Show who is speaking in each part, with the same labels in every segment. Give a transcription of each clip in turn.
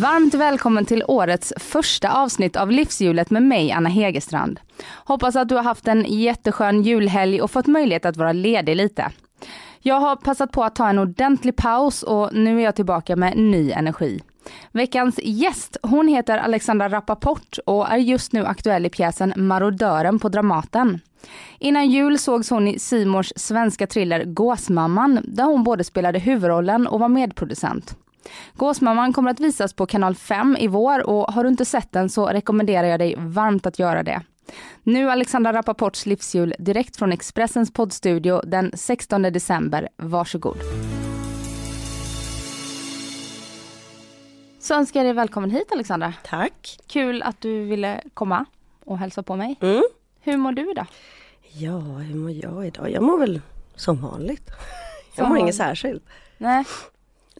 Speaker 1: Varmt välkommen till årets första avsnitt av Livshjulet med mig, Anna Hegerstrand. Hoppas att du har haft en jätteskön julhelg och fått möjlighet att vara ledig lite. Jag har passat på att ta en ordentlig paus och nu är jag tillbaka med ny energi. Veckans gäst, hon heter Alexandra Rappaport och är just nu aktuell i pjäsen Marodören på Dramaten. Innan jul sågs hon i Simors svenska thriller Gåsmamman där hon både spelade huvudrollen och var medproducent. Gåsmamman kommer att visas på kanal 5 i vår och har du inte sett den så rekommenderar jag dig varmt att göra det. Nu Alexandra Rappaports livshjul direkt från Expressens poddstudio den 16 december. Varsågod. Så önskar jag dig välkommen hit Alexandra.
Speaker 2: Tack.
Speaker 1: Kul att du ville komma och hälsa på mig.
Speaker 2: Mm.
Speaker 1: Hur mår du idag?
Speaker 2: Ja, hur mår jag idag? Jag mår väl som vanligt. Jag
Speaker 1: Som
Speaker 2: mår
Speaker 1: vanligt.
Speaker 2: inget särskilt.
Speaker 1: Nej,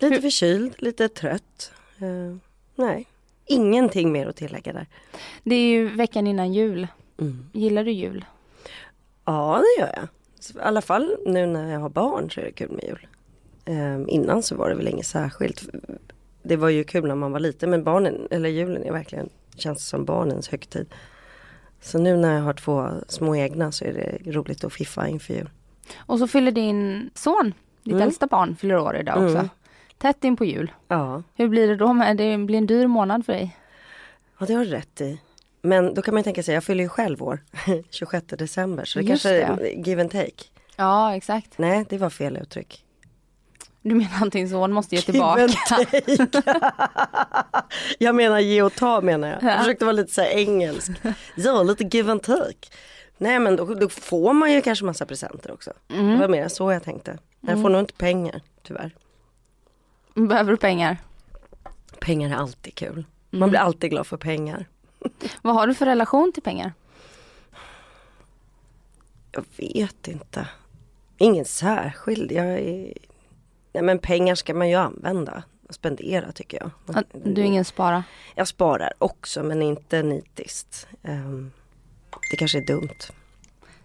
Speaker 2: Lite
Speaker 1: Hur-
Speaker 2: förkyld, lite trött. Eh, nej, ingenting mer att tillägga där.
Speaker 1: det är ju veckan innan jul.
Speaker 2: Mm.
Speaker 1: Gillar du jul?
Speaker 2: Ja, det gör jag. I alla fall nu när jag har barn så är det kul med jul. Eh, innan så var det väl inget särskilt. Det var ju kul när man var liten men barnen, eller julen är verkligen, känns som barnens högtid. Så nu när jag har två små egna så är det roligt att fiffa inför jul.
Speaker 1: Och så fyller din son, ditt
Speaker 2: Mm.
Speaker 1: äldsta barn, fyller år idag också.
Speaker 2: Mm.
Speaker 1: Tätt in på jul.
Speaker 2: Ja,
Speaker 1: Hur blir det då? Med? Det blir en dyr månad för dig.
Speaker 2: Ja det har du rätt i. Men då kan man ju tänka sig, jag fyller ju själv år 26 december så det
Speaker 1: Just
Speaker 2: kanske
Speaker 1: det.
Speaker 2: är give and take.
Speaker 1: Ja, exakt.
Speaker 2: Nej det var fel uttryck.
Speaker 1: Du menar att din son måste ge
Speaker 2: Give
Speaker 1: tillbaka?
Speaker 2: and take. jag menar ge och ta menar jag. Jag
Speaker 1: Ja.
Speaker 2: försökte vara lite så engelsk. Ja lite give and take. Nej men då, då får man ju kanske massa presenter också.
Speaker 1: Mm.
Speaker 2: Det var mer så jag tänkte. Jag får nog inte pengar tyvärr.
Speaker 1: Behöver du pengar?
Speaker 2: Pengar är alltid kul. Man
Speaker 1: Mm.
Speaker 2: blir alltid glad för pengar.
Speaker 1: Vad har du för relation till pengar?
Speaker 2: Jag vet inte. Ingen särskild. Jag är... Nej men pengar ska man ju använda. och Spendera tycker jag.
Speaker 1: Du är ingen spara?
Speaker 2: Jag sparar också men inte nitiskt. Ehm, det kanske är dumt.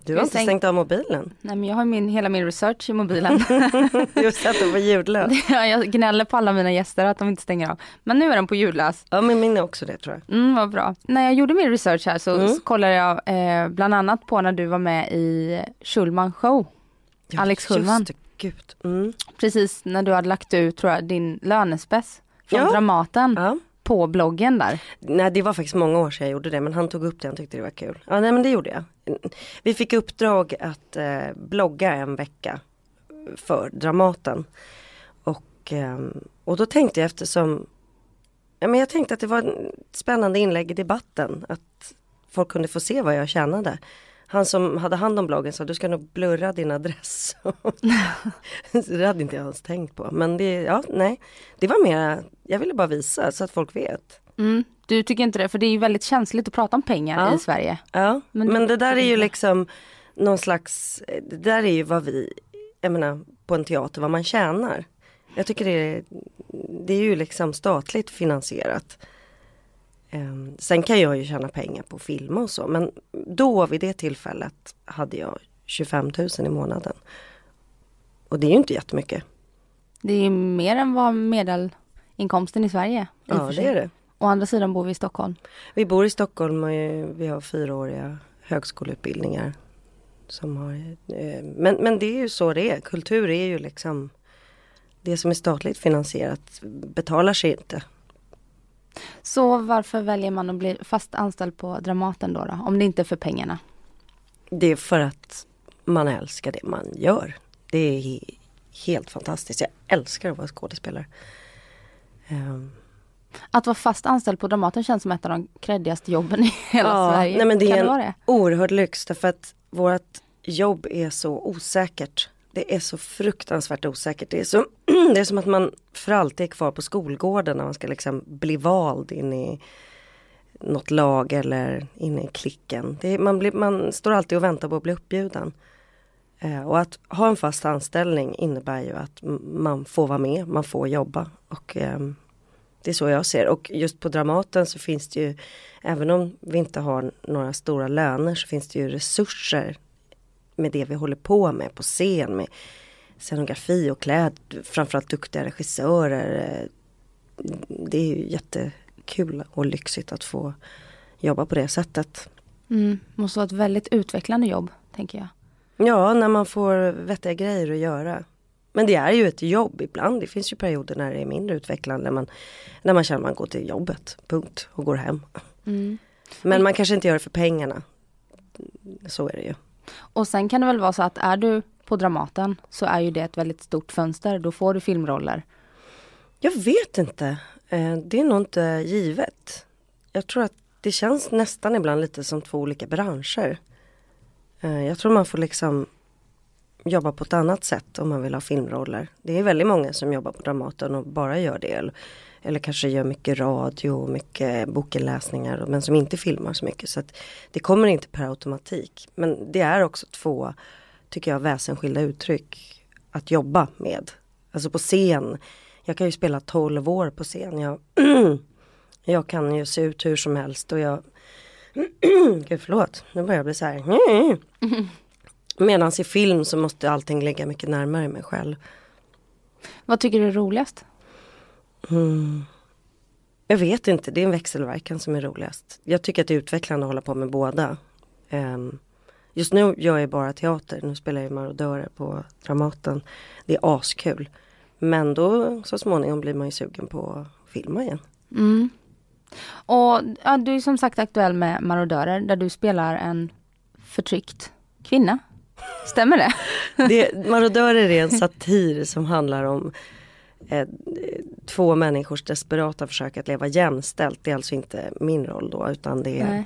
Speaker 2: Du har inte
Speaker 1: sänk-
Speaker 2: stängt av mobilen.
Speaker 1: Nej men jag har min, hela min research i mobilen.
Speaker 2: Har satt den på ljudlös.
Speaker 1: Ja, jag gnäller på alla mina gäster att de inte stänger av. Men nu är den på ljudlös.
Speaker 2: Ja men min är också det tror jag.
Speaker 1: Mm, vad bra. När jag gjorde min research här så,
Speaker 2: Mm.
Speaker 1: så kollade jag eh, bland annat på när du var med i Schulman show.
Speaker 2: Ja,
Speaker 1: Alex Schulman.
Speaker 2: Just gud. Mm.
Speaker 1: Precis när du hade lagt ut tror jag din lönespec från
Speaker 2: Ja.
Speaker 1: Dramaten
Speaker 2: Ja.
Speaker 1: på bloggen där.
Speaker 2: Nej det var faktiskt många år sedan jag gjorde det men han tog upp det, han tyckte det var kul. Ja nej men det gjorde jag. Vi fick uppdrag att eh, blogga en vecka för Dramaten. Och, eh, och då tänkte jag eftersom ja, men jag tänkte att det var ett spännande inlägg i debatten att folk kunde få se vad jag tjänade. Han som hade hand om bloggen sa du ska nog blurra din adress. Det hade inte jag ens tänkt på. Men det, ja, nej. det var mer, jag ville bara visa så att folk vet.
Speaker 1: Mm. Du tycker inte det, för det är ju väldigt känsligt att prata om pengar
Speaker 2: Ja.
Speaker 1: i Sverige.
Speaker 2: Ja,
Speaker 1: Men
Speaker 2: men, det där är ju liksom någon slags, det där är ju vad vi, jag menar på en teater, vad man tjänar. Jag tycker det är, det är ju liksom statligt finansierat. Ehm, sen kan jag ju tjäna pengar på film och så, men då vid det tillfället hade jag 25 000 i månaden. Och det är ju inte jättemycket.
Speaker 1: Det är ju mer än vad medelinkomsten i Sverige
Speaker 2: Ja, det är det.
Speaker 1: Å andra sidan bor vi i Stockholm.
Speaker 2: Vi bor i Stockholm och vi har fyraåriga högskoleutbildningar. Som har, eh, men, men det är ju så det är. Kultur är ju liksom det som är statligt finansierat betalar sig inte.
Speaker 1: Så varför väljer man att bli fast anställd på Dramaten då, då? Om det inte är för pengarna?
Speaker 2: Det är för att man älskar det man gör. Det är he- helt fantastiskt. Jag älskar att vara skådespelare. Ehm,
Speaker 1: Att vara fast anställd på Dramaten känns som ett av de kreddigaste jobben i hela
Speaker 2: Ja,
Speaker 1: Sverige.
Speaker 2: nej, men det är
Speaker 1: kan
Speaker 2: en-
Speaker 1: det vara det?
Speaker 2: oerhörd lyx därför att vårt jobb är så osäkert det är så fruktansvärt osäkert. Det är, så, det är som att man för alltid är kvar på skolgården när man ska liksom bli vald in i något lag eller in i klicken. Det är, man, blir, man står alltid och väntar på att bli uppbjuden. Eh, och att ha en fast anställning innebär ju att man får vara med, man får jobba. Och eh, det är så jag ser och just på Dramaten så finns det ju Även om vi inte har några stora löner så finns det ju resurser med det vi håller på med på scen med scenografi och kläd, framförallt duktiga regissörer. Det är ju jättekul och lyxigt att få jobba på det sättet.
Speaker 1: Mm, måste vara ett väldigt utvecklande jobb, tänker jag.
Speaker 2: Ja, när man får vettiga grejer att göra. Men det är ju ett jobb ibland. Det finns ju perioder när det är mindre utvecklande. Man, när man känner att man går till jobbet, punkt, och går hem.
Speaker 1: Mm.
Speaker 2: Men man kanske inte gör det för pengarna. Så är det ju.
Speaker 1: Och sen kan det väl vara så att är du på Dramaten så är ju det ett väldigt stort fönster. Då får du filmroller.
Speaker 2: Jag vet inte. Eh, det är nog inte givet. Jag tror att det känns nästan ibland lite som två olika branscher. Eh, jag tror man får liksom jobba på ett annat sätt om man vill ha filmroller. Det är väldigt många som jobbar på Dramaten och bara gör det. Eller, kanske gör mycket radio och mycket bokenläsningar men som inte filmar så mycket. Så att det kommer inte per automatik. Men det är också två, tycker jag, väsensskilda uttryck att jobba med. Alltså på scen. Jag kan ju spela 12 år på scen. Jag, jag kan ju se ut hur som helst och jag Gud förlåt, nu börjar jag bli så här. Medan i film så måste allting ligga mycket närmare mig själv.
Speaker 1: Vad tycker du är roligast?
Speaker 2: Jag vet inte, det är en växelverkan som är roligast. Jag tycker att det är utvecklande att hålla på med båda. Ehm, just nu gör jag bara teater, nu spelar jag marodörer på Dramaten. Det är askul. Men då så småningom blir man ju sugen på att filma igen.
Speaker 1: Mm. Och ja, du är som sagt aktuell med Marodörer där du spelar en förtryckt kvinna. Stämmer det?
Speaker 2: Det, marodörer är en satir som handlar om eh, två människors desperata försök att leva jämställt. Det är alltså inte min roll då utan det är
Speaker 1: Nej.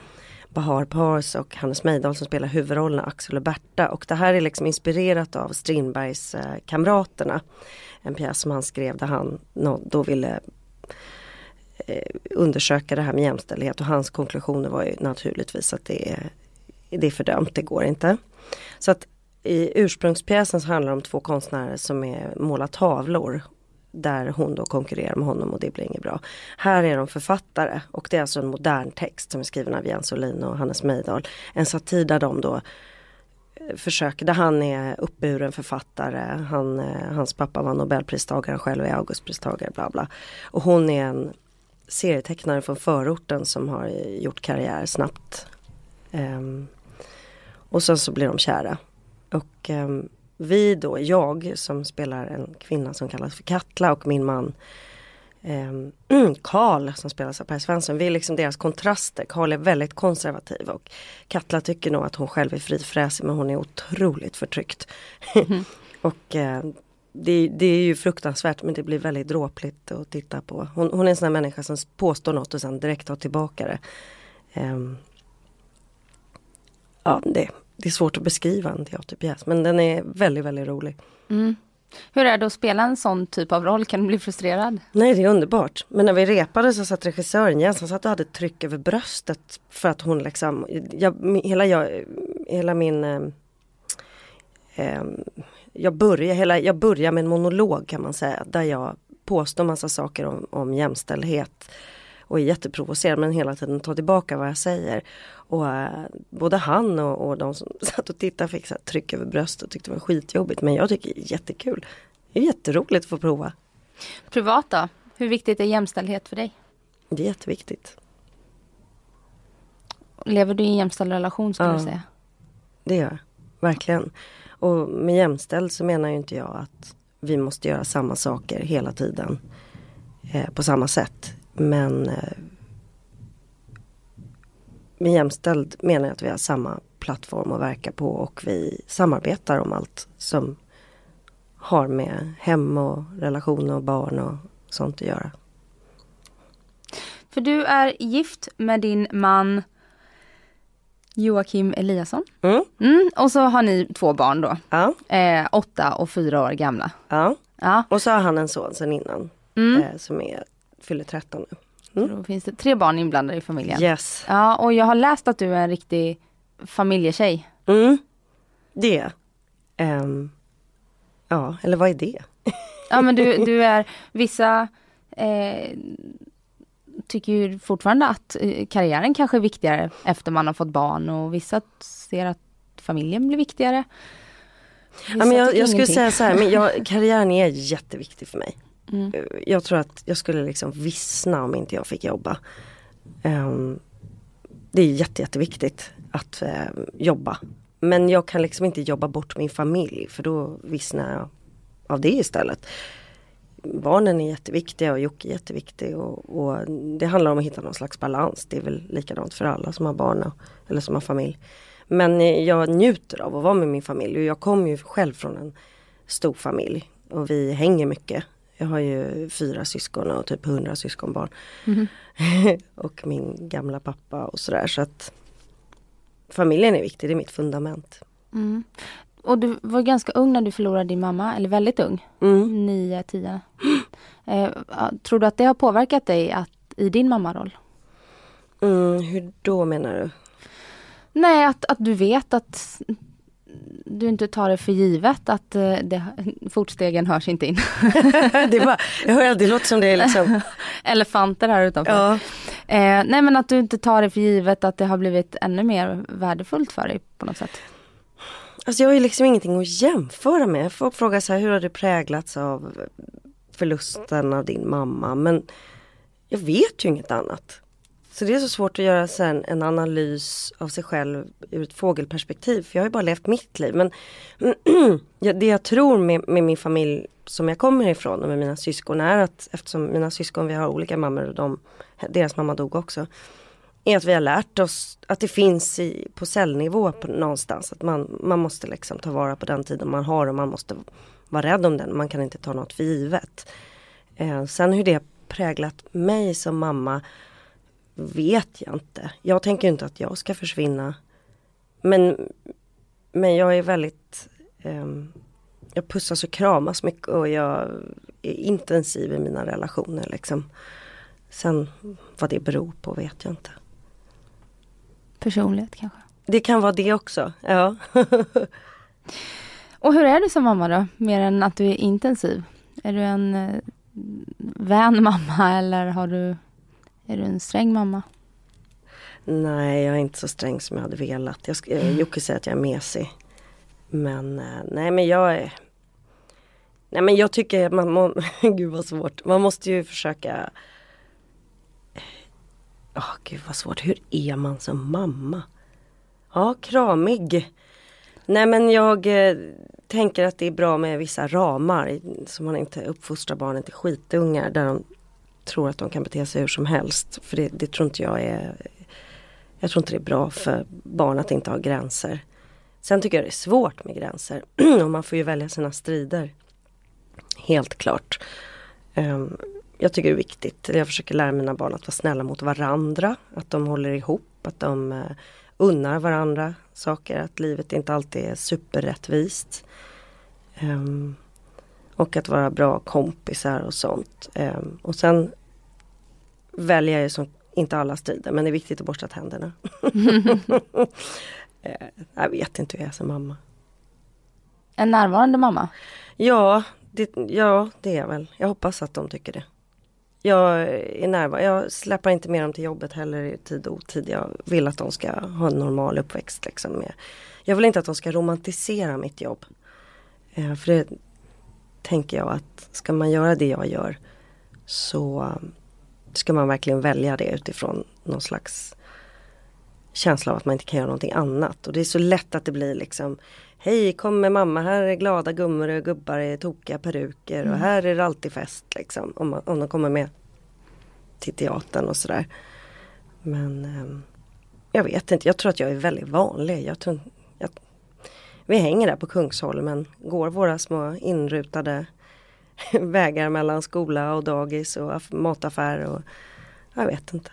Speaker 2: Bahar Pars och Hannes Meidal som spelar huvudrollerna, Axel och Berta. Och det här är liksom inspirerat av Strindbergs eh, Kamraterna. En pjäs som han skrev där han då ville eh, undersöka det här med jämställdhet och hans konklusioner var ju naturligtvis att det är, det är fördömt, det går inte. Så att i ursprungspjäsen så handlar det om två konstnärer som är, målar tavlor där hon då konkurrerar med honom och det blir inget bra. Här är de författare och det är alltså en modern text som är skriven av Jens Olin och Hannes Meidal. En satir där de då eh, försöker, där han är uppburen författare, han, eh, hans pappa var nobelpristagare, han själv är augustpristagare, bla bla. Och hon är en serietecknare från förorten som har gjort karriär snabbt. Um, och sen så blir de kära. Och um, vi då, jag som spelar en kvinna som kallas för Katla och min man ehm, Karl som spelas av Per Svensson. Vi är liksom deras kontraster. Karl är väldigt konservativ och Katla tycker nog att hon själv är frifräsig men hon är otroligt förtryckt. och eh, det, det är ju fruktansvärt men det blir väldigt dråpligt att titta på. Hon, hon är en sån här människa som påstår något och sen direkt tar tillbaka det. Ehm, ja, det, det är svårt att beskriva en teaterpjäs men den är väldigt, väldigt rolig.
Speaker 1: Mm. Hur är det att spela en sån typ av roll? Kan du bli frustrerad?
Speaker 2: Nej det är underbart. Men när vi repade så satt regissören Jens, han satt och hade tryck över bröstet för att hon liksom, jag, hela, jag, hela min eh, eh, jag, börjar, hela, jag börjar med en monolog kan man säga där jag påstår massa saker om, om jämställdhet och är jätteprovocerad men hela tiden tar tillbaka vad jag säger. Och eh, både han och, och de som satt och tittade fick så här tryck över bröstet och tyckte det var skitjobbigt men jag tycker det är jättekul. Det är jätteroligt att få prova.
Speaker 1: Privat då? Hur viktigt är jämställdhet för dig?
Speaker 2: Det är jätteviktigt.
Speaker 1: Lever du i en jämställd relation skulle
Speaker 2: Ja.
Speaker 1: du säga?
Speaker 2: Det gör jag. Verkligen. Och med jämställd så menar ju inte jag att vi måste göra samma saker hela tiden. Eh, på samma sätt. Men eh, med jämställd menar jag att vi har samma plattform att verka på och vi samarbetar om allt som har med hem och relation och barn och sånt att göra.
Speaker 1: För du är gift med din man Joakim Eliasson.
Speaker 2: Mm.
Speaker 1: Mm, och så har ni två barn då.
Speaker 2: Ja,
Speaker 1: Eh, åtta och fyra år gamla.
Speaker 2: ja.
Speaker 1: Ja,
Speaker 2: Och så har han en son sen innan
Speaker 1: mm.
Speaker 2: eh, som är, fyller 13 nu. Mm.
Speaker 1: då finns det tre barn inblandade i familjen.
Speaker 2: Yes.
Speaker 1: Ja, och jag har läst att du är en riktig familjetjej.
Speaker 2: Mm. Det. Ehm, ja, eller vad är det?
Speaker 1: Ja men du, du är, vissa eh, tycker ju fortfarande att eh, karriären kanske är viktigare efter man har fått barn och vissa ser att familjen blir viktigare. Vissa
Speaker 2: Ja, men jag, jag skulle säga så här, men jag, karriären är jätteviktig för mig.
Speaker 1: Mm.
Speaker 2: Eh, jag tror att jag skulle liksom vissna om inte jag fick jobba. Um, det är jätte, jätteviktigt att uh, jobba. Men jag kan liksom inte jobba bort min familj för då vissnar jag av det istället. Barnen är jätteviktiga och Jocke är jätteviktig och, och det handlar om att hitta någon slags balans. Det är väl likadant för alla som har barn och, eller som har familj. Men eh, jag njuter av att vara med min familj och jag kommer ju själv från en stor familj och vi hänger mycket. Jag har ju fyra syskon och typ hundra syskonbarn.
Speaker 1: Mhm.
Speaker 2: och min gamla pappa och sådär så att familjen är viktig, det är mitt fundament.
Speaker 1: Mm. Och du var ganska ung när du förlorade din mamma, eller väldigt ung,
Speaker 2: Mm.
Speaker 1: nio, tio. Eh, tror du att det har påverkat dig att, i din mammaroll?
Speaker 2: Mm, hur då menar du?
Speaker 1: Nej, att, att du vet att du inte tar det för givet att eh, det, fotstegen hörs inte in.
Speaker 2: det, var, jag hör, det låter som det är liksom,
Speaker 1: Elefanter här utanför.
Speaker 2: ja.
Speaker 1: Eh, nej men att du inte tar det för givet att det har blivit ännu mer värdefullt för dig på något sätt.
Speaker 2: Alltså jag har ju liksom ingenting att jämföra med. Folk frågar så här, hur har det präglats av förlusten av din mamma? Men jag vet ju inget annat. Så det är så svårt att göra sen en analys av sig själv ur ett fågelperspektiv. För jag har ju bara levt mitt liv. Men det jag tror med, med min familj som jag kommer ifrån och med mina syskon är att eftersom mina syskon vi har olika mammor och de, deras mamma dog också. Är att vi har lärt oss att det finns i, på cellnivå på, någonstans. Att man, man måste liksom ta vara på den tiden man har och man måste vara rädd om den. Man kan inte ta något för givet. Eh, sen hur det har präglat mig som mamma vet jag inte. Jag tänker inte att jag ska försvinna. Men, men jag är väldigt ehm, Jag pussas och kramas mycket och jag är intensiv i mina relationer liksom. Sen vad det beror på vet jag inte.
Speaker 1: Personlighet kanske.
Speaker 2: Det kan vara det också, ja.
Speaker 1: Och hur är du som mamma då? Mer än att du är intensiv? Är du en eh, vän mamma eller har du, är du en sträng mamma?
Speaker 2: nej, jag är inte så sträng som jag hade velat. Jag, eh, Jocke säger att jag är mesig. Men eh, nej men jag är Nej men jag tycker att man må, gud vad svårt. Man måste ju försöka Åh gud vad svårt. Hur är man som mamma? Ja, kramig. Nej men jag eh, tänker att det är bra med vissa ramar. Så man inte uppfostrar barnen till skitungar där de tror att de kan bete sig hur som helst. För det, det tror inte jag är Jag tror inte det är bra för barn att inte ha gränser. Sen tycker jag det är svårt med gränser. och man får ju välja sina strider. Helt klart. Ehm, jag tycker det är viktigt. Jag försöker lära mina barn att vara snälla mot varandra. Att de håller ihop. Att de uh, unnar varandra saker. Att livet inte alltid är superrättvist. Ehm, och att vara bra kompisar och sånt. Ehm, och sen väljer jag ju som inte alla strider men det är viktigt att borsta tänderna. Eh, jag vet inte hur jag är som mamma.
Speaker 1: En närvarande mamma?
Speaker 2: Ja det, ja, det är jag väl. Jag hoppas att de tycker det. Jag är närvarande. Jag släpper inte med dem till jobbet heller i tid och otid. Jag vill att de ska ha en normal uppväxt. Liksom med. Jag vill inte att de ska romantisera mitt jobb. Eh, för det tänker jag att ska man göra det jag gör så ska man verkligen välja det utifrån någon slags känsla av att man inte kan göra någonting annat. Och det är så lätt att det blir liksom Hej kom med mamma, här är glada gummor och gubbar i tokiga peruker och här är det alltid fest liksom. Om, man, om de kommer med till teatern och sådär. Men ehm, jag vet inte, jag tror att jag är väldigt vanlig. Jag tror, jag, vi hänger där på Kungsholmen, går våra små inrutade vägar mellan skola och dagis och aff- mataffär och jag vet inte.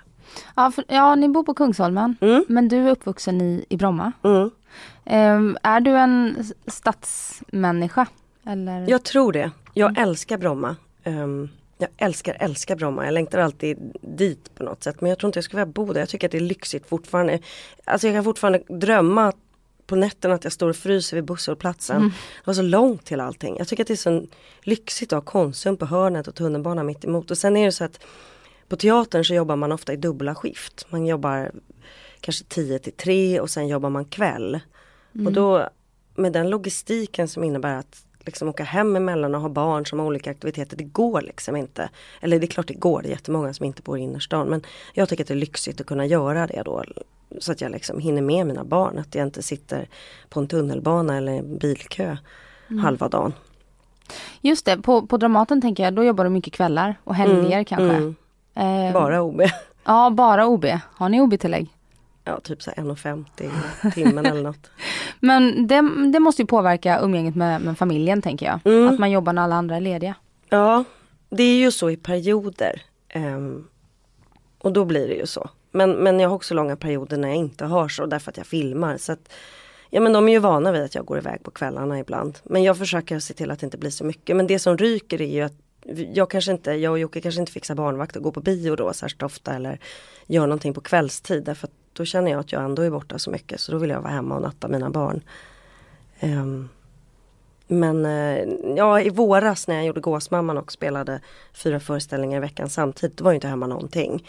Speaker 1: Ja, för, ja, ni bor på Kungsholmen.
Speaker 2: Mm.
Speaker 1: Men du är uppvuxen i, i Bromma.
Speaker 2: Mm.
Speaker 1: Ehm, är du en stadsmänniska? Eller?
Speaker 2: Jag tror det. Jag älskar Bromma. Ehm, jag älskar, älskar Bromma. Jag längtar alltid dit på något sätt. Men jag tror inte jag skulle vilja bo där. Jag tycker att det är lyxigt fortfarande. Alltså jag kan fortfarande drömma på nätterna att jag står och fryser vid busshållplatsen. Det var så långt till allting. Jag tycker att det är så lyxigt att ha Konsum på hörnet och tunnelbana mitt emot. Och sen är det så att på teatern så jobbar man ofta i dubbla skift. Man jobbar kanske 10 till 3 och sen jobbar man kväll. Och då med den logistiken som innebär att liksom åka hem emellan och ha barn som har olika aktiviteter, det går liksom inte. Eller det är klart det går, det är jättemånga som inte bor i innerstan. Men jag tycker att det är lyxigt att kunna göra det då. Så att jag liksom hinner med mina barn, att jag inte sitter på en tunnelbana eller en bilkö halva dagen.
Speaker 1: Just det, på, på Dramaten tänker jag, då jobbar du mycket kvällar och helger
Speaker 2: Mm,
Speaker 1: kanske.
Speaker 2: mm.
Speaker 1: Ehm,
Speaker 2: Bara OB.
Speaker 1: Ja, bara OB. Har ni OB-tillägg?
Speaker 2: Ja, typ så här 1,50 timmen eller något.
Speaker 1: Men det, det måste ju påverka umgänget med, med familjen tänker jag.
Speaker 2: Mm.
Speaker 1: Att man jobbar när alla andra är lediga.
Speaker 2: Ja, det är ju så i perioder. Ehm, och då blir det ju så. Men, men jag har också långa perioder när jag inte har så därför att jag filmar. Så att, ja men de är ju vana vid att jag går iväg på kvällarna ibland. Men jag försöker se till att det inte blir så mycket. Men det som ryker är ju att jag kanske inte, jag och Jocke kanske inte fixar barnvakt och går på bio då särskilt ofta eller gör någonting på kvällstid. Därför att då känner jag att jag ändå är borta så mycket så då vill jag vara hemma och natta mina barn. Um, men eh, ja, i våras när jag gjorde Gåsmamman och spelade fyra föreställningar i veckan samtidigt, då var jag inte hemma någonting.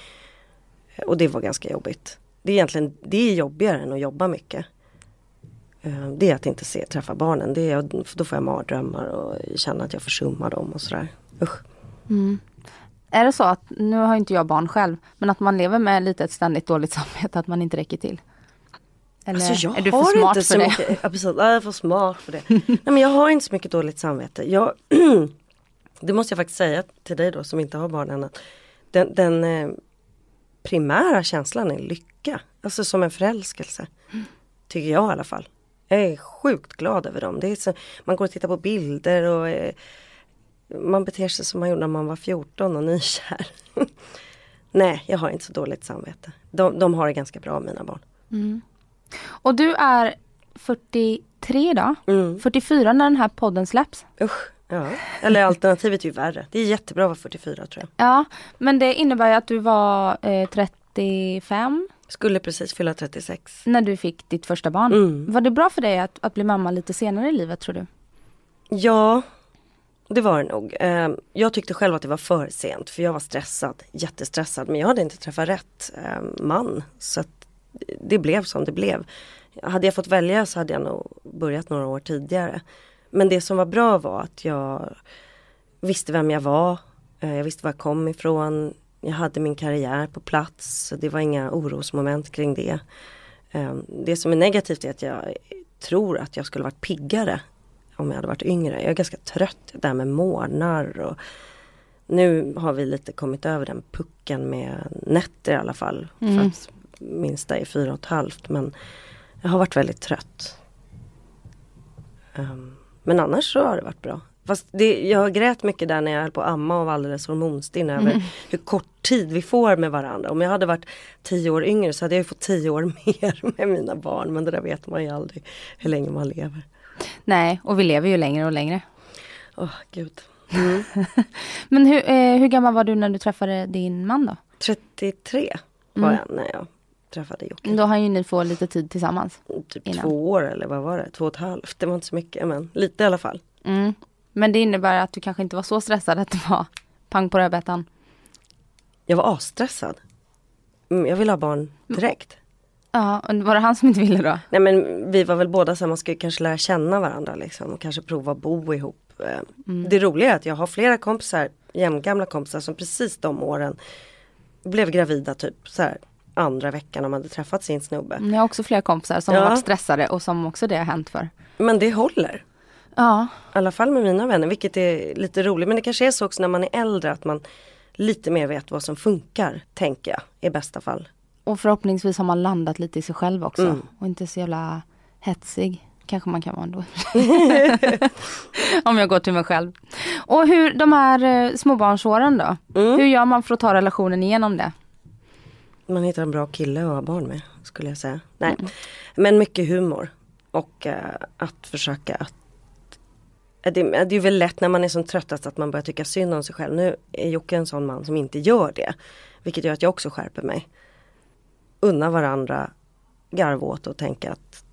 Speaker 2: Och det var ganska jobbigt. Det är egentligen det är jobbigare än att jobba mycket. Eh, Det är att inte se, träffa barnen. Det är, då får jag mardrömmar och känna att jag försummar dem och sådär. Usch.
Speaker 1: Är det så att, nu har inte jag barn själv, men att man lever med lite ett ständigt dåligt samvete att man inte räcker till? Eller
Speaker 2: Alltså jag
Speaker 1: är du för smart för
Speaker 2: så
Speaker 1: det?
Speaker 2: mycket, ja, precis, jag är för smart för det. Nej men jag har inte så mycket dåligt samvete. Jag, det måste jag faktiskt säga till dig då som inte har barn än. Den, den eh, primära känslan är lycka. Alltså som en förälskelse. Tycker jag i alla fall. Jag är sjukt glad över dem. Det är så, man går och tittar på bilder och eh, man beter sig som man gjorde när man var 14 och nykär. Nej, jag har inte så dåligt samvete. De, de har det ganska bra mina barn.
Speaker 1: Och du är 43 idag,
Speaker 2: Mm.
Speaker 1: 44 när den här podden släpps.
Speaker 2: Usch, ja. Eller alternativet är ju värre. Det är jättebra att vara 44 tror jag.
Speaker 1: Ja, men det innebär ju att du var eh, 35
Speaker 2: Skulle precis fylla 36.
Speaker 1: när du fick ditt första barn.
Speaker 2: Mm.
Speaker 1: Var det bra för dig att, att bli mamma lite senare i livet tror du?
Speaker 2: Ja, det var det nog. Eh, Jag tyckte själv att det var för sent för jag var stressad, jättestressad. Men jag hade inte träffat rätt eh, man. Så det blev som det blev. Hade jag fått välja så hade jag nog börjat några år tidigare. Men det som var bra var att jag visste vem jag var. eh, Jag visste var jag kom ifrån. Jag hade min karriär på plats. Det var inga orosmoment kring det. Eh, Det som är negativt är att jag tror att jag skulle varit piggare om jag hade varit yngre. Jag är ganska trött där med månar och nu har vi lite kommit över den pucken med nätter i alla fall. För att minsta är fyra och ett halvt men jag har varit väldigt trött. Ehm, men annars så har det varit bra. Fast det, jag grät mycket där när jag höll på att amma och var alldeles hormonstinn över hur kort tid vi får med varandra. Om jag hade varit tio år yngre så hade jag fått tio år mer med mina barn. Men det där vet man ju aldrig hur länge man lever.
Speaker 1: Nej, och vi lever ju längre och längre.
Speaker 2: Åh gud. Mm.
Speaker 1: Men hur, eh, hur gammal var du när du träffade din man då?
Speaker 2: 33 var jag när jag träffade Jocke.
Speaker 1: Då har ju ni få lite tid tillsammans.
Speaker 2: Typ
Speaker 1: innan.
Speaker 2: två år eller vad var det? Två och ett halvt. Det var inte så mycket men lite i alla fall.
Speaker 1: Mm. Men det innebär att du kanske inte var så stressad att det var pang på rödbetan.
Speaker 2: Jag var asstressad. Mm, Jag ville ha barn direkt.
Speaker 1: Ja, och var det han som inte ville då?
Speaker 2: Nej men vi var väl båda så här, man ska ju kanske lära känna varandra liksom och kanske prova att bo ihop. Eh, Det roliga är att jag har flera kompisar, jämngamla kompisar som precis de åren blev gravida typ så här andra veckan om de hade träffat sin snubbe.
Speaker 1: Jag har också flera kompisar som
Speaker 2: Ja.
Speaker 1: har varit stressade och som också det har hänt för.
Speaker 2: Men det håller.
Speaker 1: Ja,
Speaker 2: I alla fall med mina vänner, vilket är lite roligt. Men det kanske är så också när man är äldre att man lite mer vet vad som funkar, tänker jag, i bästa fall.
Speaker 1: och förhoppningsvis har man landat lite i sig själv också.
Speaker 2: Mm.
Speaker 1: Och inte så jävla hetsig. Kanske man kan vara ändå. Om jag går till mig själv. Och hur, de här eh, småbarnsåren då?
Speaker 2: Mm.
Speaker 1: Hur gör man för att ta relationen igenom det?
Speaker 2: Man hittar en bra kille att ha barn med skulle jag säga. Nej. Men mycket humor. Och eh, att försöka att eh, det, det är väl lätt när man är som tröttast att man börjar tycka synd om sig själv. Nu är Jocke en sån man som inte gör det. Vilket gör att jag också skärper mig. Unna varandra garv åt och tänka att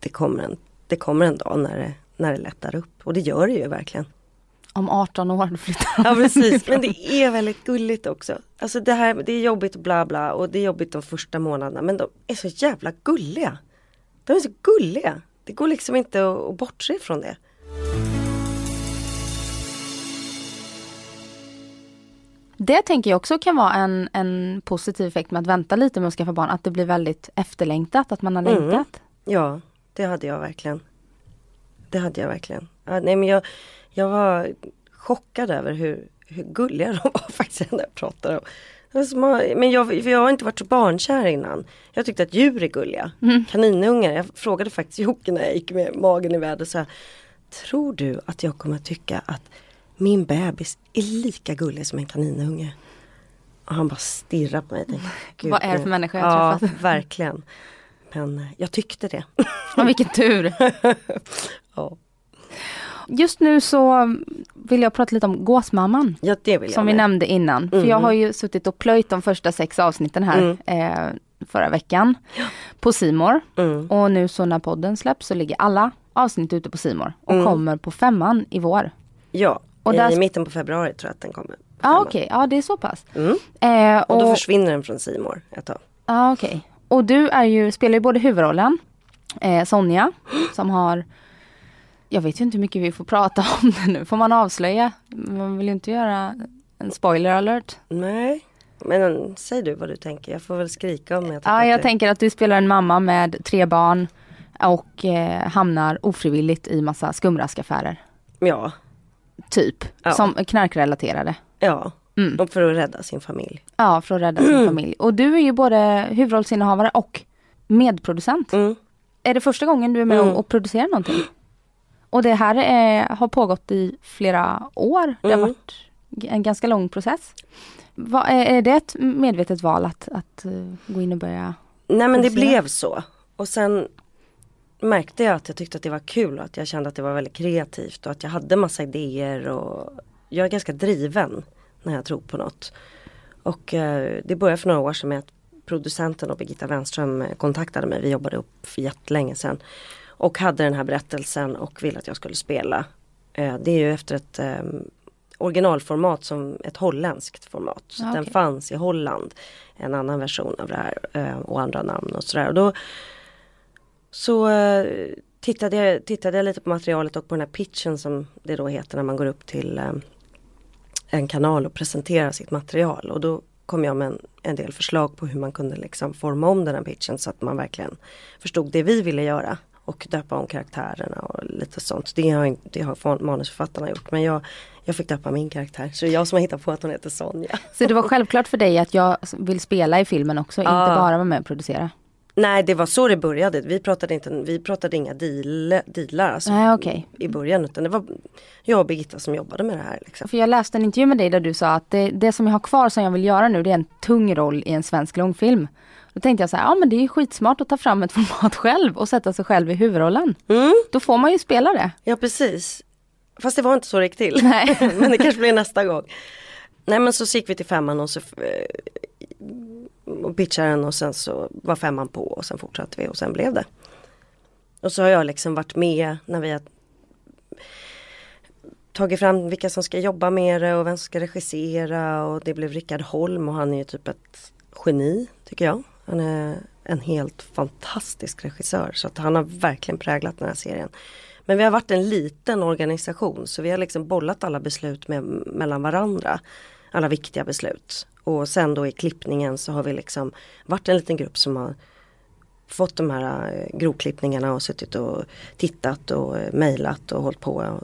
Speaker 2: det kommer en, det kommer en dag när det, när det lättar upp. Och det gör det ju verkligen.
Speaker 1: Om 18 år flyttar
Speaker 2: Ja precis, men det är väldigt gulligt också. Alltså det här, det är jobbigt bla bla och det är jobbigt de första månaderna men de är så jävla gulliga. De är så gulliga. Det går liksom inte att, att bortse ifrån det.
Speaker 1: Det tänker jag också kan vara en, en positiv effekt med att vänta lite med att skaffa barn. Att det blir väldigt efterlängtat, att man har
Speaker 2: Mm.
Speaker 1: längtat.
Speaker 2: Ja, det hade jag verkligen. Det hade jag verkligen. Ja, nej men jag, jag var chockad över hur, hur gulliga de var faktiskt när jag pratade om. Men jag, för jag har inte varit så barnkär innan. Jag tyckte att djur är gulliga. Kaninungar. Jag frågade faktiskt Jocke när jag gick med magen i väder. Så här, Tror du att jag kommer tycka att min bebis är lika gullig som en kaninunge? Och han bara stirrade på mig. Tänkte, "Gud,
Speaker 1: Vad är det för
Speaker 2: nu."
Speaker 1: människa jag
Speaker 2: Ja,
Speaker 1: träffat?
Speaker 2: verkligen. Men eh, jag tyckte det.
Speaker 1: Ja, vilken tur!
Speaker 2: ja.
Speaker 1: Just nu så vill jag prata lite om Gåsmamman.
Speaker 2: ja, det vill jag
Speaker 1: Som vi
Speaker 2: med.
Speaker 1: nämnde innan. För jag har ju suttit och plöjt de första sex avsnitten här eh, förra veckan. På Simor.
Speaker 2: Mm.
Speaker 1: Och nu så när podden släpps så ligger alla avsnitt ute på Simor Och kommer på femman i vår.
Speaker 2: Ja,
Speaker 1: Och
Speaker 2: i
Speaker 1: där-
Speaker 2: mitten på februari tror jag att den kommer.
Speaker 1: Ja okej, ja det är så pass.
Speaker 2: Mm.
Speaker 1: Eh,
Speaker 2: Och då
Speaker 1: och,
Speaker 2: försvinner den från Simor ett tag.
Speaker 1: ja, okej. och du är ju, spelar ju både huvudrollen, eh, Sonja, som har jag vet ju inte hur mycket vi får prata om det nu. Får man avslöja? Man vill ju inte göra en spoiler alert.
Speaker 2: Nej, men mm, säg du vad du tänker. Jag får väl skrika om jag tycker
Speaker 1: Ja, jag
Speaker 2: det...
Speaker 1: tänker att du spelar en mamma med tre barn och eh, hamnar ofrivilligt i massa skumraskaffärer.
Speaker 2: Ja,
Speaker 1: Typ.
Speaker 2: Ja.
Speaker 1: Som knarkrelaterade.
Speaker 2: ja.
Speaker 1: Mm.
Speaker 2: Och för att rädda sin familj.
Speaker 1: Ja, för att rädda sin familj. Och du är ju både huvudrollsinnehavare och medproducent.
Speaker 2: Mm.
Speaker 1: Är det första gången du är med
Speaker 2: Mm.
Speaker 1: och producerar någonting? Och det här är, har pågått i flera år. Det har
Speaker 2: Mm.
Speaker 1: varit en ganska lång process. Vad, är, är det ett medvetet val att, att eh, gå in och börja?
Speaker 2: Nej men det blev så. Och sen märkte jag att jag tyckte att det var kul och att jag kände att det var väldigt kreativt och att jag hade massa idéer och jag är ganska driven när jag tror på något. Och eh, det började för några år sedan med att producenten och Birgitta Wenström eh, kontaktade mig. Vi jobbade upp för jättelänge sedan. Och hade den här berättelsen och ville att jag skulle spela. Eh, det är ju efter ett eh, originalformat som ett holländskt format. Så
Speaker 1: Ja,
Speaker 2: Den
Speaker 1: okej.
Speaker 2: fanns i Holland. En annan version av det här eh, och andra namn och sådär. Och då så eh, tittade, jag, tittade jag lite på materialet och på den här pitchen som det då heter när man går upp till en kanal och presenterar sitt material. Och då kom jag med en, en del förslag på hur man kunde liksom forma om den här pitchen så att man verkligen förstod det vi ville göra. Och döpa om karaktärerna och lite sånt. Det har, inte- det har manusförfattarna gjort men jag, jag fick döpa min karaktär. Så det är jag som har hittat på att hon heter Sonja.
Speaker 1: Så det var självklart för dig att jag vill spela i filmen också, inte
Speaker 2: Ja.
Speaker 1: bara vara med och producera?
Speaker 2: Nej det var så det började. Vi pratade, inte, vi pratade inga deal, dealar alltså,
Speaker 1: Nej, okej.
Speaker 2: i början. Utan det var jag och Birgitta som jobbade med det här. Liksom.
Speaker 1: För jag läste en intervju med dig där du sa att det, det som jag har kvar som jag vill göra nu det är en tung roll i en svensk långfilm. Då tänkte jag så här, ja men det är ju skitsmart att ta fram ett format själv och sätta sig själv i huvudrollen.
Speaker 2: Mm,
Speaker 1: Då får man ju spela det.
Speaker 2: ja precis. Fast det var inte så det gick till.
Speaker 1: Nej.
Speaker 2: men det kanske blir nästa gång. Nej men så gick vi till femman och så eh, och pitchade den och sen så var femman på och sen fortsatte vi och sen blev det. Och så har jag liksom varit med när vi har tagit fram vilka som ska jobba med det och vem som ska regissera och det blev Rickard Holm och han är ju typ ett geni tycker jag. Han är en helt fantastisk regissör så att han har verkligen präglat den här serien. Men vi har varit en liten organisation så vi har liksom bollat alla beslut med, mellan varandra. Alla viktiga beslut. Och sen då i klippningen så har vi liksom varit en liten grupp som har fått de här eh, grovklippningarna och suttit och tittat och eh, mejlat och hållit på.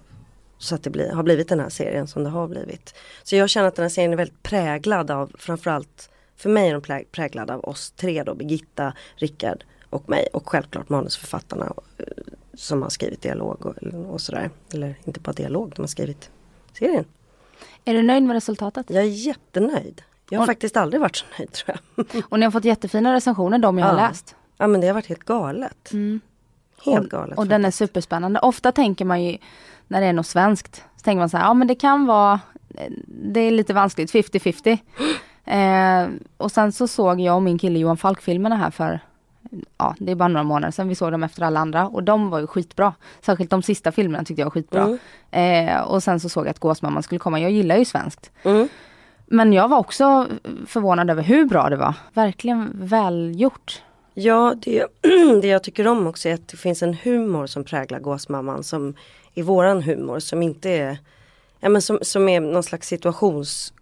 Speaker 2: Så att det bli, har blivit den här serien som det har blivit. Så jag känner att den här serien är väldigt präglad av framförallt för mig är den plä- präglad av oss tre då, Birgitta, Rickard och mig och självklart manusförfattarna eh, som har skrivit dialog och, och sådär. Eller inte bara dialog, de har skrivit serien.
Speaker 1: Är du nöjd med resultatet?
Speaker 2: Jag är jättenöjd. Jag har
Speaker 1: Och-
Speaker 2: faktiskt aldrig varit så nöjd tror jag.
Speaker 1: Och ni har fått jättefina recensioner de jag har
Speaker 2: Ja.
Speaker 1: läst.
Speaker 2: Ja men det har varit helt galet. Helt galet.
Speaker 1: Och den är superspännande. Ofta tänker man ju när det är något svenskt. Så tänker man så här, ja men det kan vara, eh, det är lite vanskligt, 50-50. Eh, och sen så såg jag och min kille Johan Falk filmerna här för, ja det är bara några månader sedan vi såg dem efter alla andra och de var ju skitbra. Särskilt de sista filmerna tyckte jag var skitbra. Eh, och sen så såg jag att Gåsmamman skulle komma, jag gillar ju svenskt.
Speaker 2: Mm.
Speaker 1: Men jag var också förvånad över hur bra det var. Verkligen välgjort.
Speaker 2: Ja, det, det jag tycker om också är att det finns en humor som präglar Gåsmamman som är våran humor som inte är Ja men som, som är någon slags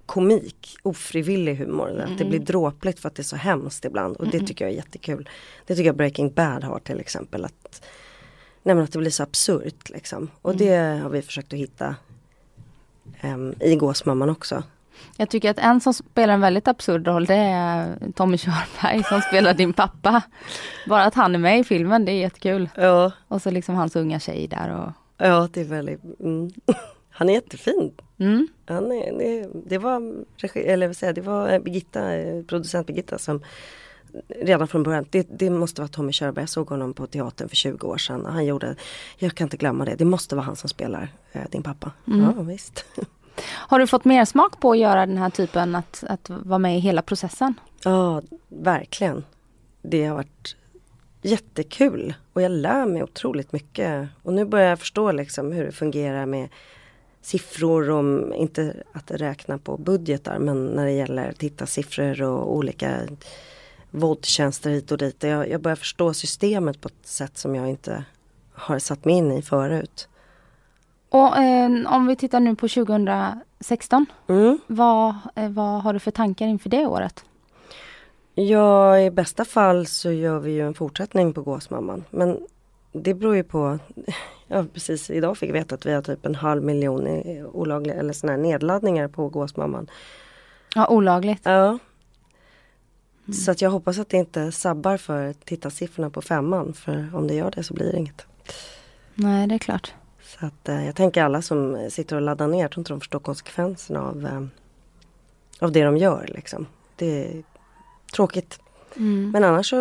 Speaker 2: situationskomik, ofrivillig humor. Att det blir dråpligt för att det är så hemskt ibland och det tycker jag är jättekul. Det tycker jag Breaking Bad har till exempel. Att, nej att det blir så absurt liksom. Och det har vi försökt att hitta em, i Gåsmamman också.
Speaker 1: Jag tycker att en som spelar en väldigt absurd roll det är Tommy Körberg som spelar din pappa. Bara att han är med i filmen, det är jättekul.
Speaker 2: Ja,
Speaker 1: Och så liksom hans unga tjej där och...
Speaker 2: ja det är väldigt, mm. han är jättefin.
Speaker 1: Mm.
Speaker 2: Han är, det, det var, eller jag, det var Birgitta, eh, producent Birgitta som redan från början, det, det måste vara Tommy Körberg, jag såg honom på teatern för 20 år sedan. Han gjorde, jag kan inte glömma det, det måste vara han som spelar eh, din pappa. Ja visst.
Speaker 1: Har du fått mer smak på att göra den här typen, att, att vara med i hela processen?
Speaker 2: Ja, verkligen. Det har varit jättekul och jag lär mig otroligt mycket. Och nu börjar jag förstå liksom hur det fungerar med siffror, om, inte att räkna på budgetar men när det gäller tittarsiffror och olika våldtjänster hit och dit. Jag, jag börjar förstå systemet på ett sätt som jag inte har satt mig in i förut.
Speaker 1: Och eh, om vi tittar nu på 2016,
Speaker 2: Mm.
Speaker 1: vad, eh, vad har du för tankar inför det året?
Speaker 2: Ja, i bästa fall så gör vi ju en fortsättning på Gåsmamman. Men det beror ju på, ja precis idag fick vi veta att vi har typ en halv miljon olagliga eller såna här nedladdningar på Gåsmamman.
Speaker 1: Ja, olagligt.
Speaker 2: Ja. Så att jag hoppas att det inte sabbar för tittarsiffrorna på femman. För om det gör det så blir det inget.
Speaker 1: Nej, det är klart.
Speaker 2: Så att eh, jag tänker alla som sitter och laddar ner, jag tror inte de förstår konsekvenserna av, eh, av det de gör liksom. Det är tråkigt.
Speaker 1: Mm.
Speaker 2: Men annars så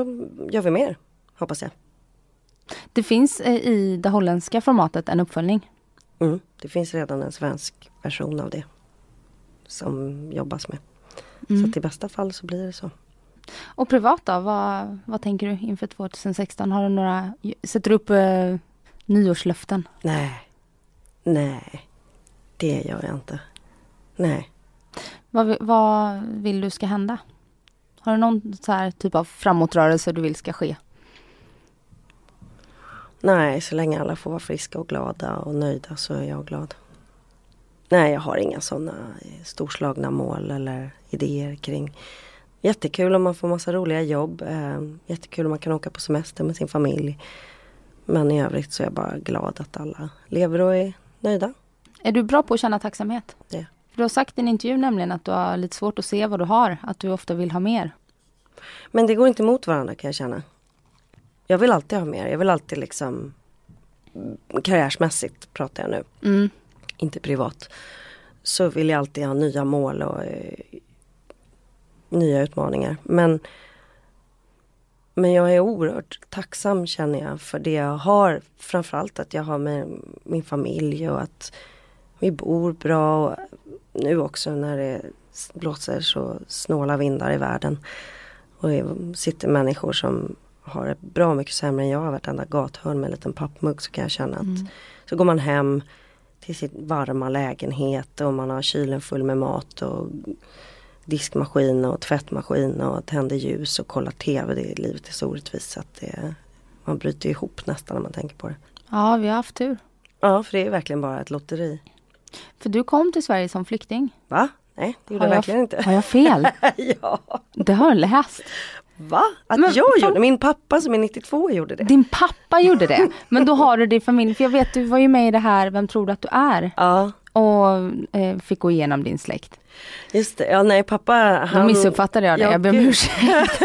Speaker 2: gör vi mer, hoppas jag.
Speaker 1: Det finns eh, i det holländska formatet en uppföljning.
Speaker 2: Mm. Det finns redan en svensk version av det. Som jobbas med. Så att i bästa fall så blir det så.
Speaker 1: Och privat då, vad, vad tänker du inför 2016? Har du några, sätter du upp eh, nyårslöften?
Speaker 2: Nej. Nej. Det gör jag inte. Nej.
Speaker 1: Vad, vad vill du ska hända? Har du någon så här typ av framåtrörelse du vill ska ske?
Speaker 2: Nej, så länge alla får vara friska och glada och nöjda så är jag glad. Nej, jag har inga sådana storslagna mål eller idéer kring. Jättekul om man får massa roliga jobb. Eh, jättekul om man kan åka på semester med sin familj. Men i övrigt så är jag bara glad att alla lever och är nöjda.
Speaker 1: Är du bra på att känna tacksamhet?
Speaker 2: Det.
Speaker 1: För du har sagt i en intervju nämligen att du har lite svårt att se vad du har, att du ofta vill ha mer.
Speaker 2: Men det går inte emot varandra kan jag känna. Jag vill alltid ha mer. Jag vill alltid liksom karriärsmässigt pratar jag nu.
Speaker 1: Mm.
Speaker 2: inte privat. Så vill jag alltid ha nya mål och eh, nya utmaningar. Men, men jag är oerhört tacksam känner jag för det jag har. Framförallt att jag har med min familj och att vi bor bra. Och nu också när det blåser så snåla vindar i världen. Och det sitter människor som har det bra mycket sämre än jag. Vartenda gathörn med en liten pappmugg så kan jag känna att så går man hem till sin varma lägenhet och man har kylen full med mat och diskmaskin och tvättmaskin och tänder ljus och kollar TV. Det är, livet är så orättvist att det, man bryter ihop nästan när man tänker på det.
Speaker 1: Ja, vi har haft tur.
Speaker 2: Ja, för det är verkligen bara ett lotteri.
Speaker 1: För du kom till Sverige som flykting.
Speaker 2: Va? Nej, det gjorde jag
Speaker 1: jag-
Speaker 2: verkligen inte.
Speaker 1: Har jag fel?
Speaker 2: ja,
Speaker 1: Det har jag läst.
Speaker 2: va? Att
Speaker 1: Men
Speaker 2: jag gjorde Min pappa som är 92 gjorde det.
Speaker 1: Din pappa gjorde det. Men då har du det i familjen. För jag vet, du var ju med i det här Vem tror du att du är?
Speaker 2: Ja,
Speaker 1: Och eh, fick gå igenom din släkt.
Speaker 2: just det. Ja, nej, pappa
Speaker 1: Då
Speaker 2: han...
Speaker 1: missuppfattade jag det.
Speaker 2: Ja,
Speaker 1: jag ber om ursäkt.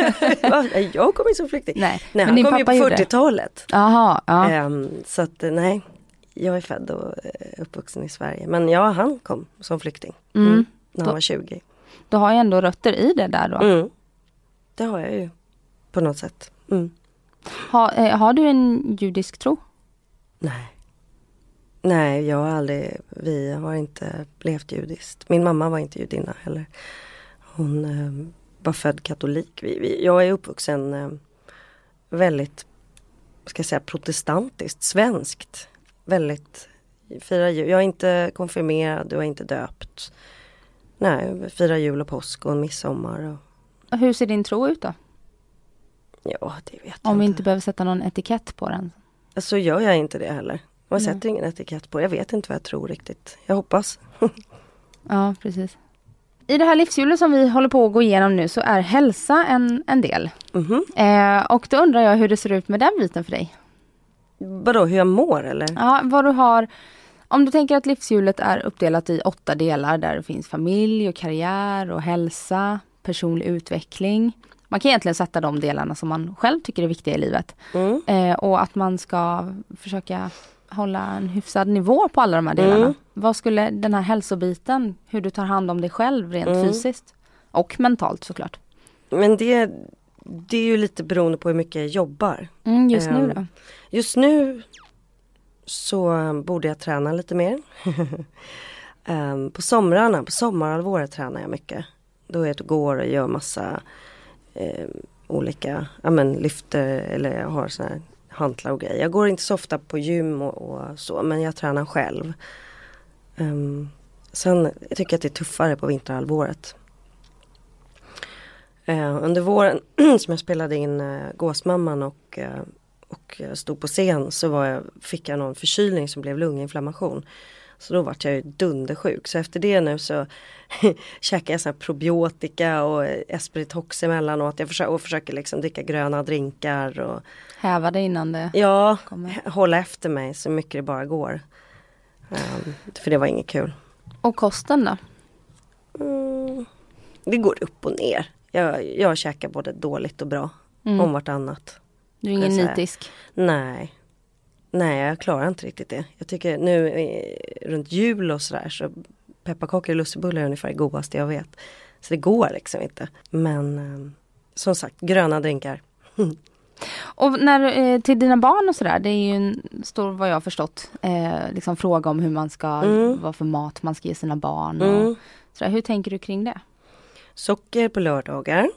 Speaker 2: Jag kom in som flykting.
Speaker 1: Nej,
Speaker 2: nej
Speaker 1: men
Speaker 2: han
Speaker 1: din
Speaker 2: kom ju på
Speaker 1: pappa gjorde det.
Speaker 2: 40-talet.
Speaker 1: Jaha, ja.
Speaker 2: Ehm, så att eh, nej, jag är född och eh, uppvuxen i Sverige. Men ja, han kom som flykting.
Speaker 1: Mm.
Speaker 2: När
Speaker 1: Då-
Speaker 2: han var 20.
Speaker 1: Du har ju ändå rötter i det där då.
Speaker 2: Mm. Det har jag ju på något sätt. Mm.
Speaker 1: Ha, eh, har du en judisk tro?
Speaker 2: Nej. Nej, jag har aldrig, vi har inte levt judiskt. Min mamma var inte judinna heller. Hon eh, var född katolik. Vi, vi, jag är uppvuxen eh, väldigt, ska jag säga, protestantiskt, svenskt. Väldigt, firar jul. Jag är inte konfirmerad, jag är inte döpt. Nej, vi firar jul och påsk och midsommar. Och,
Speaker 1: Hur ser din tro ut då?
Speaker 2: ja, det vet jag
Speaker 1: Om vi
Speaker 2: inte.
Speaker 1: inte behöver sätta någon etikett på den.
Speaker 2: Så gör jag inte det heller. Man
Speaker 1: Nej.
Speaker 2: sätter ingen etikett på. Jag vet inte vad jag tror riktigt. Jag hoppas.
Speaker 1: Ja, precis. I det här livshjulet som vi håller på att gå igenom nu så är hälsa en, en del.
Speaker 2: Mhm.
Speaker 1: Eh, och då undrar jag hur det ser ut med den biten för dig.
Speaker 2: Vadå, hur jag mår eller?
Speaker 1: Ja, vad du har om du tänker att livshjulet är uppdelat i åtta delar där det finns familj och karriär och hälsa, personlig utveckling. Man kan egentligen sätta de delarna som man själv tycker är viktiga i livet.
Speaker 2: Mm.
Speaker 1: Eh, och att man ska försöka hålla en hyfsad nivå på alla de här delarna.
Speaker 2: Mm.
Speaker 1: Vad skulle den här hälsobiten, hur du tar hand om dig själv rent
Speaker 2: Mm.
Speaker 1: fysiskt och mentalt såklart.
Speaker 2: Men det, det är ju lite beroende på hur mycket jag jobbar.
Speaker 1: Mm, just nu
Speaker 2: Ehm,
Speaker 1: då?
Speaker 2: Just nu så borde jag träna lite mer. um, på somrarna, på sommarhalvåret tränar jag mycket. Då är jag ute och går och gör massa eh, olika, ja men lyfter eller jag har såna här hantlar och grejer. Jag går inte så ofta på gym och, och så men jag tränar själv. Um, sen jag tycker jag att det är tuffare på vinterhalvåret. Uh, under våren som jag spelade in uh, Gåsmamman och, uh, och stod på scen så var jag, fick jag någon förkylning som blev lunginflammation. Så då vart jag ju dundersjuk. Så efter det nu så käkar jag så probiotika och Espiritox emellanåt. Jag försöker, och försöker liksom dricka gröna drinkar och
Speaker 1: Häva dig innan det
Speaker 2: ja,
Speaker 1: kommer.
Speaker 2: hålla efter mig så mycket det bara går. Ehm, för det var inget kul.
Speaker 1: Och kosten då?
Speaker 2: Mm, det går upp och ner. Jag, jag käkar både dåligt och bra
Speaker 1: Mm.
Speaker 2: om vartannat.
Speaker 1: Du är ingen nitisk?
Speaker 2: Nej. Nej, jag klarar inte riktigt det. Jag tycker nu eh, runt jul och sådär så pepparkakor och lussebullar är ungefär det godaste jag vet. Så det går liksom inte. Men eh, som sagt, gröna drinkar.
Speaker 1: Och när, eh, till dina barn och sådär, det är ju en stor, vad jag har förstått, eh, liksom fråga om hur man ska,
Speaker 2: Mm.
Speaker 1: vad för mat man ska ge sina barn. Och,
Speaker 2: Mm.
Speaker 1: sådär. Hur tänker du kring det?
Speaker 2: Socker på lördagar.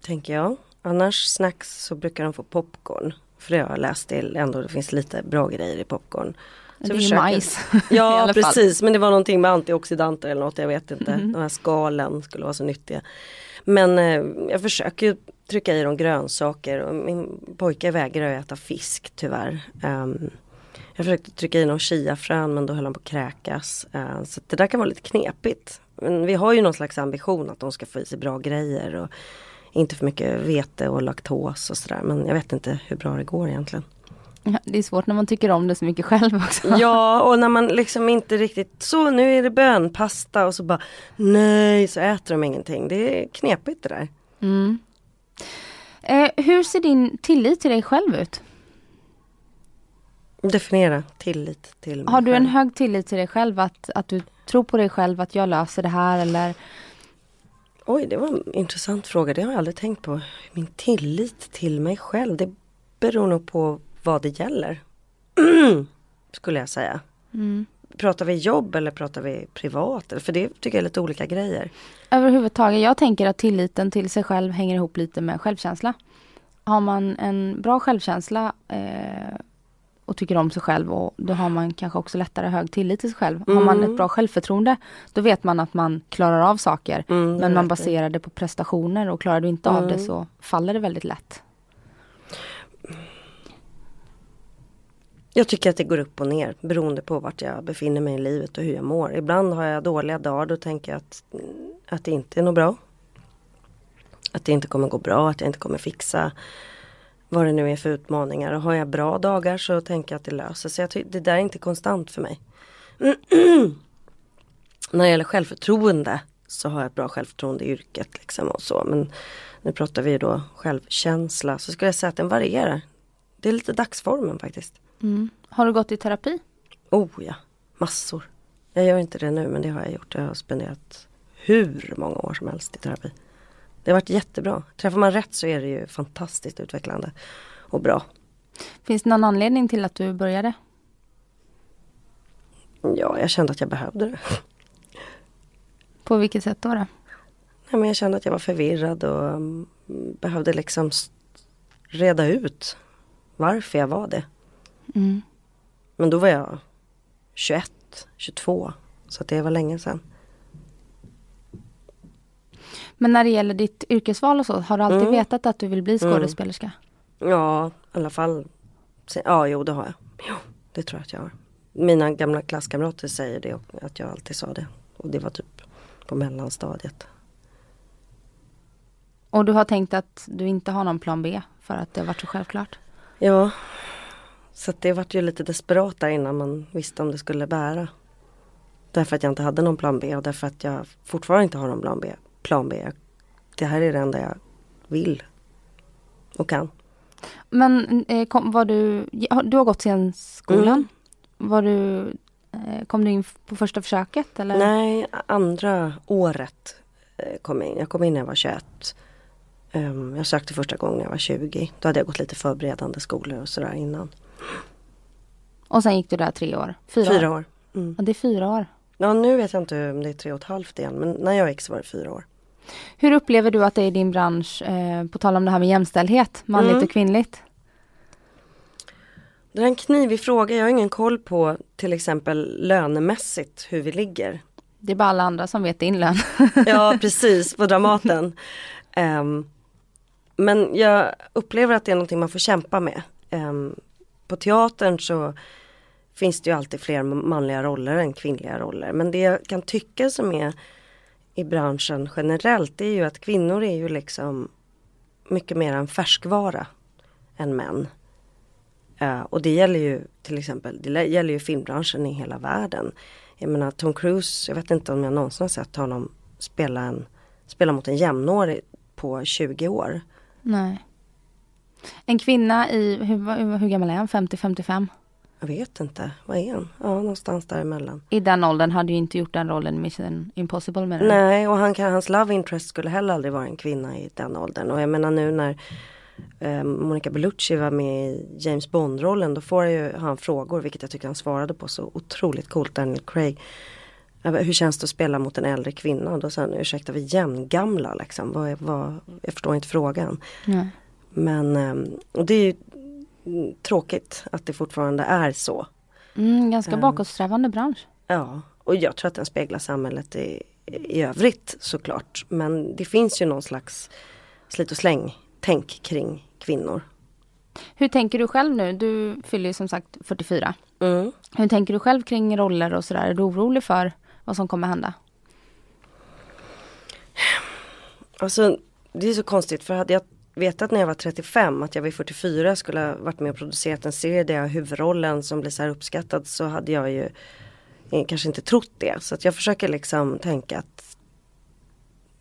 Speaker 2: Tänker jag. Annars snacks så brukar de få popcorn. För det har jag läst till ändå, det finns lite bra grejer i popcorn.
Speaker 1: det
Speaker 2: Så
Speaker 1: är ju
Speaker 2: försöker-
Speaker 1: majs.
Speaker 2: Ja
Speaker 1: fall.
Speaker 2: precis, men det var någonting med antioxidanter eller något, jag vet inte.
Speaker 1: Mhm.
Speaker 2: De här skalen skulle vara så nyttiga. Men eh, jag försöker trycka i dem grönsaker och min pojke vägrar ju äta fisk tyvärr. Ehm, jag försökte trycka i någon chiafrön men då höll han på att kräkas. Eh, så det där kan vara lite knepigt. Men vi har ju någon slags ambition att de ska få i sig bra grejer och inte för mycket vete och laktos och sådär. Men jag vet inte hur bra det går egentligen.
Speaker 1: Ja, Det är svårt när man tycker om det så mycket själv också.
Speaker 2: Ja och när man liksom inte riktigt så nu är det bönpasta och så bara nej så äter de ingenting. Det är knepigt det där.
Speaker 1: Mm. Eh, hur ser din tillit till dig själv ut?
Speaker 2: Definiera tillit till mig
Speaker 1: Har du en
Speaker 2: själv.
Speaker 1: hög tillit till dig själv? Att, att du tror på dig själv att jag löser det här eller?
Speaker 2: Oj det var en intressant fråga. Det har jag aldrig tänkt på. Min tillit till mig själv. Det beror nog på vad det gäller. Skulle jag säga.
Speaker 1: Mm.
Speaker 2: Pratar vi jobb eller pratar vi privat? För det tycker jag är lite olika grejer.
Speaker 1: Överhuvudtaget, jag tänker att tilliten till sig själv hänger ihop lite med självkänsla. Har man en bra självkänsla eh, och tycker om sig själv och då har man kanske också lättare hög tillit till sig själv. Har man
Speaker 2: Mm.
Speaker 1: ett bra självförtroende då vet man att man klarar av saker.
Speaker 2: Mm,
Speaker 1: Men man baserar det på prestationer och klarar du inte av det
Speaker 2: Mm.
Speaker 1: så faller det väldigt lätt.
Speaker 2: Jag tycker att det går upp och ner beroende på vart jag befinner mig i livet och hur jag mår. Ibland har jag dåliga dagar då tänker jag att, att det inte är något bra. Att det inte kommer gå bra, att jag inte kommer fixa vad det nu är för utmaningar. Och har jag bra dagar så tänker jag att det löser sig. Jag det där är inte konstant för mig. När det gäller självförtroende så har jag ett bra självförtroende i yrket. Liksom och så. Men nu pratar vi då självkänsla. Så skulle jag säga att den varierar. Det är lite dagsformen faktiskt.
Speaker 1: Mm. Har du gått i terapi?
Speaker 2: Oh ja, massor. Jag gör inte det nu men det har jag gjort. Jag har spenderat hur många år som helst i terapi. Det har varit jättebra. Träffar man rätt så är det ju fantastiskt utvecklande och bra.
Speaker 1: Finns det någon anledning till att du började?
Speaker 2: Ja, jag kände att jag behövde det.
Speaker 1: På vilket sätt då? då?
Speaker 2: Nej, men jag kände att jag var förvirrad och mm, behövde liksom reda ut varför jag var det.
Speaker 1: Mm.
Speaker 2: Men då var jag 21, 22. Så det var länge sedan.
Speaker 1: Men när det gäller ditt yrkesval och så, har du alltid
Speaker 2: Mm.
Speaker 1: vetat att du vill bli
Speaker 2: Mm.
Speaker 1: skådespelerska?
Speaker 2: Ja, i alla fall. Ja, jo det har jag. Jo, det tror jag att jag har. Mina gamla klasskamrater säger det att jag alltid sa det. Och det var typ på mellanstadiet.
Speaker 1: Och du har tänkt att du inte har någon plan B för att det har varit så självklart?
Speaker 2: Ja, så att det vart ju lite desperat där innan man visste om det skulle bära. Därför att jag inte hade någon plan B och därför att jag fortfarande inte har någon plan B. Plan B. Det här är det enda jag vill och kan.
Speaker 1: Men eh, kom, var du, du har gått scenskolan?
Speaker 2: Mm.
Speaker 1: Var du, eh, kom du in på första försöket? Eller?
Speaker 2: Nej, andra året eh, kom jag in. Jag kom in när jag var 21. Ehm, Jag sökte första gången när jag var 20. Då hade jag gått lite förberedande skolor och sådär innan.
Speaker 1: Och sen gick du där tre år? Fyra,
Speaker 2: Fyra år. Mm.
Speaker 1: Ja, det är fyra år.
Speaker 2: Ja, nu vet jag inte om det är tre och ett halvt igen men när jag gick så var det fyra år.
Speaker 1: Hur upplever du att det är i din bransch, eh, på tal om det här med jämställdhet, manligt
Speaker 2: Mm.
Speaker 1: och kvinnligt?
Speaker 2: Det är en knivig fråga. Jag har ingen koll på till exempel lönemässigt hur vi ligger.
Speaker 1: Det är bara alla andra som vet din lön.
Speaker 2: Ja precis, på Dramaten. Ehm, men jag upplever att det är någonting man får kämpa med. Ehm, på teatern så finns det ju alltid fler manliga roller än kvinnliga roller. Men det jag kan tycka som är i branschen generellt det är ju att kvinnor är ju liksom mycket mer en färskvara än män. Uh, och det gäller ju till exempel, det gäller ju filmbranschen i hela världen. Jag menar Tom Cruise, jag vet inte om jag någonsin har sett honom spela, en, spela mot en jämnårig på 20 år.
Speaker 1: Nej. En kvinna i, hur, hur, hur gammal är han? 50-55?
Speaker 2: Jag vet inte, vad är han? Ja, någonstans däremellan.
Speaker 1: I den åldern hade ju inte gjort den rollen i Mission Impossible med den.
Speaker 2: Nej, och han hans love interest skulle heller aldrig vara en kvinna i den åldern. Och jag menar nu när eh, Monica Bellucci var med i James Bond-rollen då får ju han frågor, vilket jag tycker han svarade på så otroligt coolt, Daniel Craig. Hur känns det att spela mot en äldre kvinna? Då sa han, ursäkta vi är jämngamla liksom. Vad, vad, jag förstår inte frågan.
Speaker 1: Nej.
Speaker 2: Men ehm, och det är ju tråkigt att det fortfarande är så.
Speaker 1: Mm, ganska
Speaker 2: Ehm.
Speaker 1: bakåtsträvande bransch.
Speaker 2: Ja, och jag tror att den speglar samhället i, i övrigt såklart. Men det finns ju någon slags slit och släng tänk kring kvinnor.
Speaker 1: Hur tänker du själv nu? Du fyller ju som sagt 44.
Speaker 2: Mm.
Speaker 1: Hur tänker du själv kring roller och sådär? Är du orolig för vad som kommer hända?
Speaker 2: Alltså det är så konstigt för hade jag vetat när jag var 35 att jag vid 44 skulle ha varit med och producerat en serie där jag har huvudrollen som blir så här uppskattad så hade jag ju eh, kanske inte trott det. Så att jag försöker liksom tänka att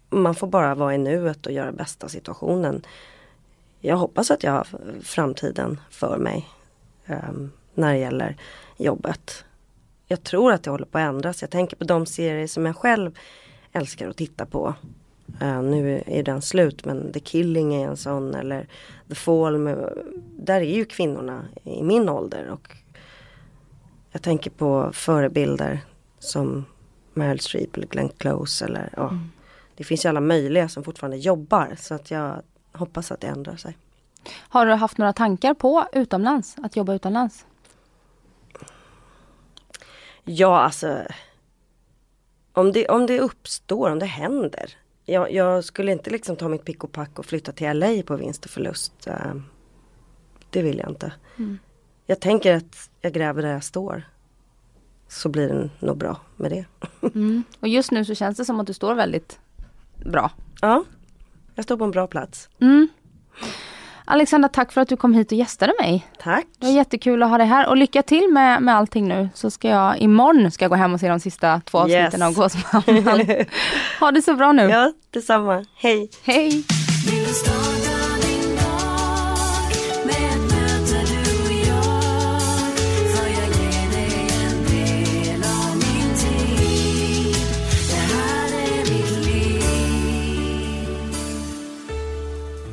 Speaker 2: man får bara vara i nuet och göra bästa av situationen. Jag hoppas att jag har framtiden för mig ehm, när det gäller jobbet. Jag tror att det håller på att ändras. Jag tänker på de serier som jag själv älskar att titta på. Eh, nu är den slut men The Killing är en sån eller The Fall. Med, där är ju kvinnorna i min ålder och jag tänker på förebilder som Meryl Streep eller Glenn Close eller ja. Det finns ju alla möjliga som fortfarande jobbar så att jag hoppas att det ändrar sig.
Speaker 1: Har du haft några tankar på utomlands? Att jobba utomlands?
Speaker 2: Ja alltså om det, om det uppstår, om det händer. Jag, jag skulle inte liksom ta mitt pick och pack och flytta till LA på vinst och förlust. Eh, Det vill jag inte. Jag tänker att jag gräver där jag står. Så blir det nog bra med det.
Speaker 1: Mm. Och just nu så känns det som att du står väldigt bra.
Speaker 2: Ja, jag står på en bra plats.
Speaker 1: Mm. Alexandra, tack för att du kom hit och gästade mig.
Speaker 2: Tack!
Speaker 1: Det var jättekul att ha dig här och lycka till med, med allting nu. Så ska jag imorgon ska jag gå hem och se de sista två avsnitten
Speaker 2: Yes.
Speaker 1: av Gåsmamman. ha det så bra nu.
Speaker 2: Ja, detsamma. Hej!
Speaker 1: Hej!